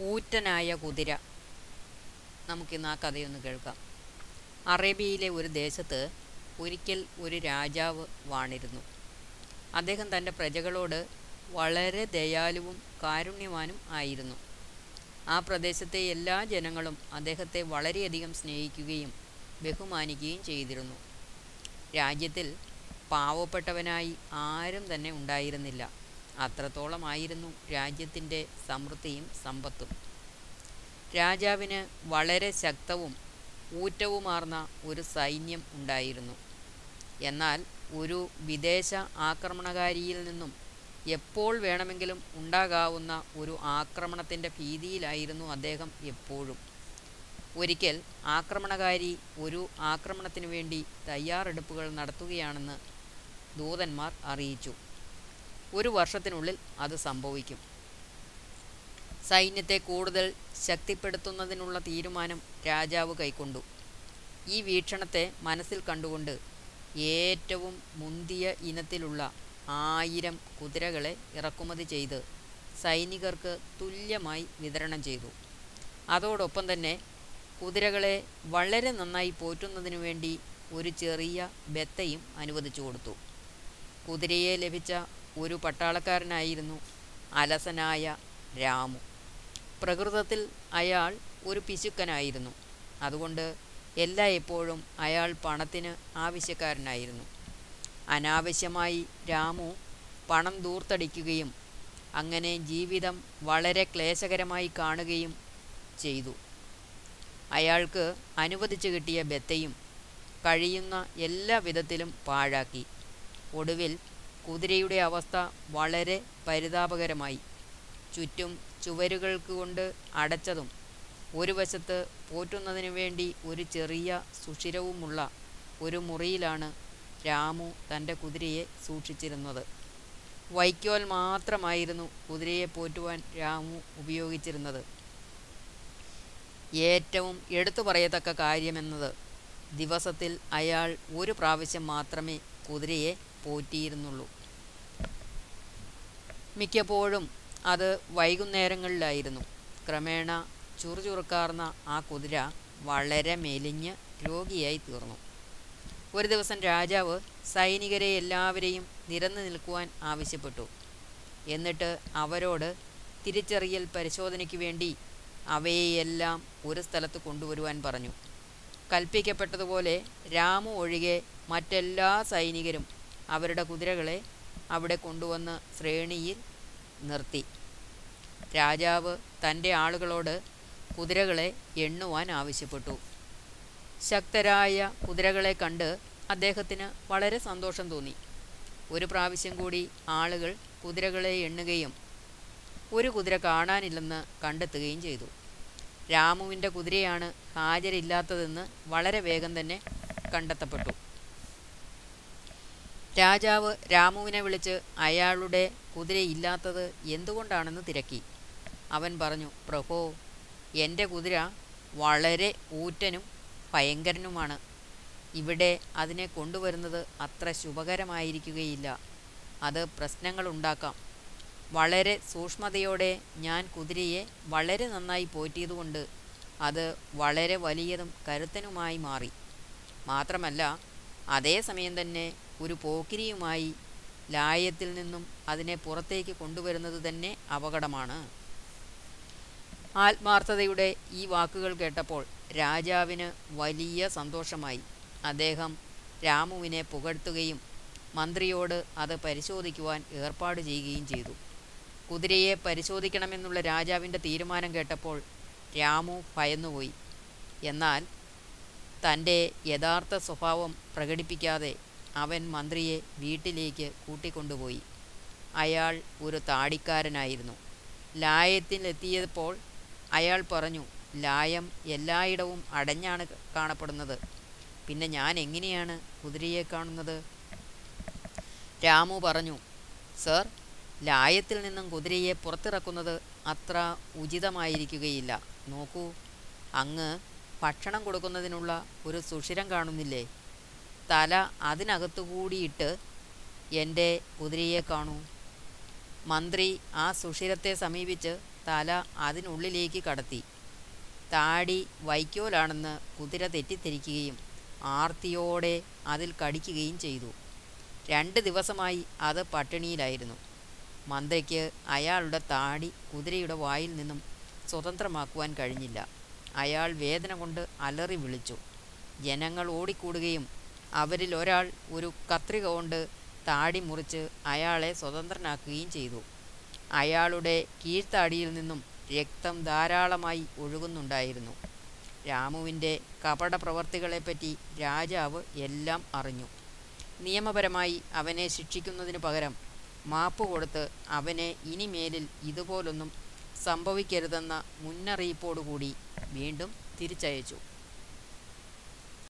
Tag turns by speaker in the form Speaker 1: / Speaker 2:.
Speaker 1: ഊറ്റനായ കുതിര. നമുക്കിന്ന് ആ കഥയൊന്ന് കേൾക്കാം. അറേബ്യയിലെ ഒരു ദേശത്ത് ഒരിക്കൽ ഒരു രാജാവ് വാണിരുന്നു. അദ്ദേഹം തന്റെ പ്രജകളോട് വളരെ ദയാലുവും കാരുണ്യവാനും ആയിരുന്നു. ആ പ്രദേശത്തെ എല്ലാ ജനങ്ങളും അദ്ദേഹത്തെ വളരെയധികം സ്നേഹിക്കുകയും ബഹുമാനിക്കുകയും ചെയ്തിരുന്നു. രാജ്യത്തിൽ പാവപ്പെട്ടവനായി ആരും തന്നെ ഉണ്ടായിരുന്നില്ല. അത്രത്തോളമായിരുന്നു രാജ്യത്തിന്റെ സമൃദ്ധിയും സമ്പത്തും. രാജാവിന് വളരെ ശക്തവും ഊറ്റവുമാർന്ന ഒരു സൈന്യം ഉണ്ടായിരുന്നു. എന്നാൽ ഒരു വിദേശ ആക്രമണകാരിയിൽ നിന്നും എപ്പോൾ വേണമെങ്കിലും ഉണ്ടാകാവുന്ന ഒരു ആക്രമണത്തിന്റെ ഭീതിയിലായിരുന്നു അദ്ദേഹം എപ്പോഴും. ഒരിക്കൽ ആക്രമണകാരി ഒരു ആക്രമണത്തിനു വേണ്ടി തയ്യാറെടുപ്പുകൾ നടത്തുകയാണെന്ന് ദൂതന്മാർ അറിയിച്ചു. ഒരു വർഷത്തിനുള്ളിൽ അത് സംഭവിക്കും. സൈന്യത്തെ കൂടുതൽ ശക്തിപ്പെടുത്തുന്നതിനുള്ള തീരുമാനം രാജാവ് കൈക്കൊണ്ടു. ഈ വീക്ഷണത്തെ മനസ്സിൽ കണ്ടുകൊണ്ട് ഏറ്റവും മുന്തിയ ഇനത്തിലുള്ള ആയിരം കുതിരകളെ ഇറക്കുമതി ചെയ്ത് സൈനികർക്ക് തുല്യമായി വിതരണം ചെയ്തു. അതോടൊപ്പം തന്നെ കുതിരകളെ വളരെ നന്നായി പോറ്റുന്നതിനു വേണ്ടി ഒരു ചെറിയ ബെത്തയും അനുവദിച്ചു കൊടുത്തു. കുതിരയെ ലഭിച്ച ഒരു പട്ടാളക്കാരനായിരുന്നു അലസനായ രാമു. പ്രകൃതത്തിൽ അയാൾ ഒരു പിശുക്കനായിരുന്നു. അതുകൊണ്ട് എല്ലായ്പ്പോഴും അയാൾ പണത്തിന് ആവശ്യക്കാരനായിരുന്നു. അനാവശ്യമായി രാമു പണം ദൂർത്തടിക്കുകയും അങ്ങനെ ജീവിതം വളരെ ക്ലേശകരമായി കാണുകയും ചെയ്തു. അയാൾക്ക് അനുവദിച്ചു കിട്ടിയ ബത്തയും കഴിയുന്ന എല്ലാ വിധത്തിലും പാഴാക്കി. ഒടുവിൽ കുതിരയുടെ അവസ്ഥ വളരെ പരിതാപകരമായി. ചുറ്റും ചുവരുകൾക്ക് കൊണ്ട് അടച്ചതും ഒരു വശത്ത് പോറ്റുന്നതിനു വേണ്ടി ഒരു ചെറിയ സുഷിരവുമുള്ള ഒരു മുറിയിലാണ് രാമു തന്റെ കുതിരയെ സൂക്ഷിച്ചിരുന്നത്. വൈക്കോൽ മാത്രമായിരുന്നു കുതിരയെ പോറ്റുവാൻ രാമു ഉപയോഗിച്ചിരുന്നത്. ഏറ്റവും എടുത്തു പറയത്തക്ക കാര്യമെന്നത് ദിവസത്തിൽ അയാൾ ഒരു പ്രാവശ്യം മാത്രമേ കുതിരയെ പോറ്റിയിരുന്നുള്ളൂ. മിക്കപ്പോഴും അത് വൈകുന്നേരങ്ങളിലായിരുന്നു. ക്രമേണ ചുറുചുറുക്കാർന്ന ആ കുതിര വളരെ മെലിഞ്ഞ് രോഗിയായി തീർന്നു. ഒരു ദിവസം രാജാവ് സൈനികരെ എല്ലാവരെയും നിരന്നു നിൽക്കുവാൻ ആവശ്യപ്പെട്ടു. എന്നിട്ട് അവരോട് തിരിച്ചറിയൽ പരിശോധനയ്ക്ക് വേണ്ടി അവയെയെല്ലാം ഒരു സ്ഥലത്ത് കൊണ്ടുവരുവാൻ പറഞ്ഞു. കൽപ്പിക്കപ്പെട്ടതുപോലെ രാമു ഒഴികെ മറ്റെല്ലാ സൈനികരും അവരുടെ കുതിരകളെ അവിടെ കൊണ്ടുവന്ന് ശ്രേണിയിൽ നിർത്തി. രാജാവ് തന്റെ ആളുകളോട് കുതിരകളെ എണ്ണുവാൻ ആവശ്യപ്പെട്ടു. ശക്തരായ കുതിരകളെ കണ്ട് അദ്ദേഹത്തിന് വളരെ സന്തോഷം തോന്നി. ഒരു പ്രാവശ്യം കൂടി ആളുകൾ കുതിരകളെ എണ്ണുകയും ഒരു കുതിര കാണാനില്ലെന്ന് കണ്ടെത്തുകയും ചെയ്തു. രാമുവിന്റെ കുതിരയാണ് ഹാജരില്ലാത്തതെന്ന് വളരെ വേഗം തന്നെ കണ്ടെത്തപ്പെട്ടു. രാജാവ് രാമുവിനെ വിളിച്ച് അയാളുടെ കുതിരയില്ലാത്തത് എന്തുകൊണ്ടാണെന്ന് തിരക്കി. അവൻ പറഞ്ഞു പ്രഭോ എന്റെ കുതിര വളരെ ഊറ്റനും ഭയങ്കരനുമാണ്. ഇവിടെ അതിനെ കൊണ്ടുവരുന്നത് അത്ര ശുഭകരമായിരിക്കുകയില്ല. അത് പ്രശ്നങ്ങളുണ്ടാക്കാം വളരെ സൂക്ഷ്മതയോടെ ഞാൻ കുതിരയെ വളരെ നന്നായി പോറ്റിയതുകൊണ്ട് അത് വളരെ വലിയതും കരുത്തനുമായി മാറി. മാത്രമല്ല അതേസമയം തന്നെ ഒരു പോക്കിരിയുമായി ലായത്തിൽ നിന്നും അതിനെ പുറത്തേക്ക് കൊണ്ടുവരുന്നത് തന്നെ അപകടമാണ്. ആത്മാർത്ഥതയുടെ ഈ വാക്കുകൾ കേട്ടപ്പോൾ രാജാവിന് വലിയ സന്തോഷമായി. അദ്ദേഹം രാമുവിനെ പുകഴ്ത്തുകയും മന്ത്രിയോട് അത് പരിശോധിക്കുവാൻ ഏർപ്പാട് ചെയ്യുകയും ചെയ്തു. കുതിരയെ പരിശോധിക്കണമെന്നുള്ള രാജാവിന്റെ തീരുമാനം കേട്ടപ്പോൾ രാമു ഭയന്നുപോയി. എന്നാൽ തന്റെ യഥാർത്ഥ സ്വഭാവം പ്രകടിപ്പിക്കാതെ അവൻ മന്ത്രിയെ വീട്ടിലേക്ക് കൂട്ടിക്കൊണ്ടുപോയി. അയാൾ ഒരു താടിക്കാരനായിരുന്നു. ലായത്തിലെത്തിയപ്പോൾ അയാൾ പറഞ്ഞു ലായം എല്ലായിടവും അടഞ്ഞാണ് കാണപ്പെടുന്നത്. പിന്നെ ഞാൻ എങ്ങനെയാണ് കുതിരയെ കാണുന്നത്? രാമു പറഞ്ഞു സർ ലായത്തിൽ നിന്നും കുതിരയെ പുറത്തിറക്കുന്നത് അത്ര ഉചിതമായിരിക്കുകയില്ല. നോക്കൂ അങ്ങ് ഭക്ഷണം കൊടുക്കുന്നതിനുള്ള ഒരു സുഷിരം കാണുന്നില്ലേ? തല അതിനകത്തുകൂടിയിട്ട് എന്റെ കുതിരയെ കാണൂ. മന്ത്രി ആ സുഷിരത്തെ സമീപിച്ച് തല അതിനുള്ളിലേക്ക് കടത്തി. താടി വൈക്കോലാണെന്ന് കുതിര തെറ്റിദ്ധരിക്കുകയും ആർത്തിയോടെ അതിൽ കടിക്കുകയും ചെയ്തു. രണ്ട് ദിവസമായി അത് പട്ടിണിയിലായിരുന്നു. മന്ത്രിക്ക് അയാളുടെ താടി കുതിരയുടെ വായിൽ നിന്നും സ്വതന്ത്രമാക്കുവാൻ കഴിഞ്ഞില്ല. അയാൾ വേദന കൊണ്ട് അലറി വിളിച്ചു. ജനങ്ങൾ ഓടിക്കൂടുകയും അവരിൽ ഒരാൾ ഒരു കത്രിക കൊണ്ട് താടി മുറിച്ച് അയാളെ സ്വതന്ത്രനാക്കുകയും ചെയ്തു. അയാളുടെ കീഴ്ത്താടിയിൽ നിന്നും രക്തം ധാരാളമായി ഒഴുകുന്നുണ്ടായിരുന്നു. രാമുവിന്റെ കപട പ്രവർത്തികളെപ്പറ്റി രാജാവ് എല്ലാം അറിഞ്ഞു. നിയമപരമായി അവനെ ശിക്ഷിക്കുന്നതിന് പകരം മാപ്പ് കൊടുത്ത് അവനെ ഇനിമേലിൽ ഇതുപോലൊന്നും സംഭവിക്കരുതെന്ന മുന്നറിയിപ്പോടുകൂടി വീണ്ടും തിരിച്ചയച്ചു.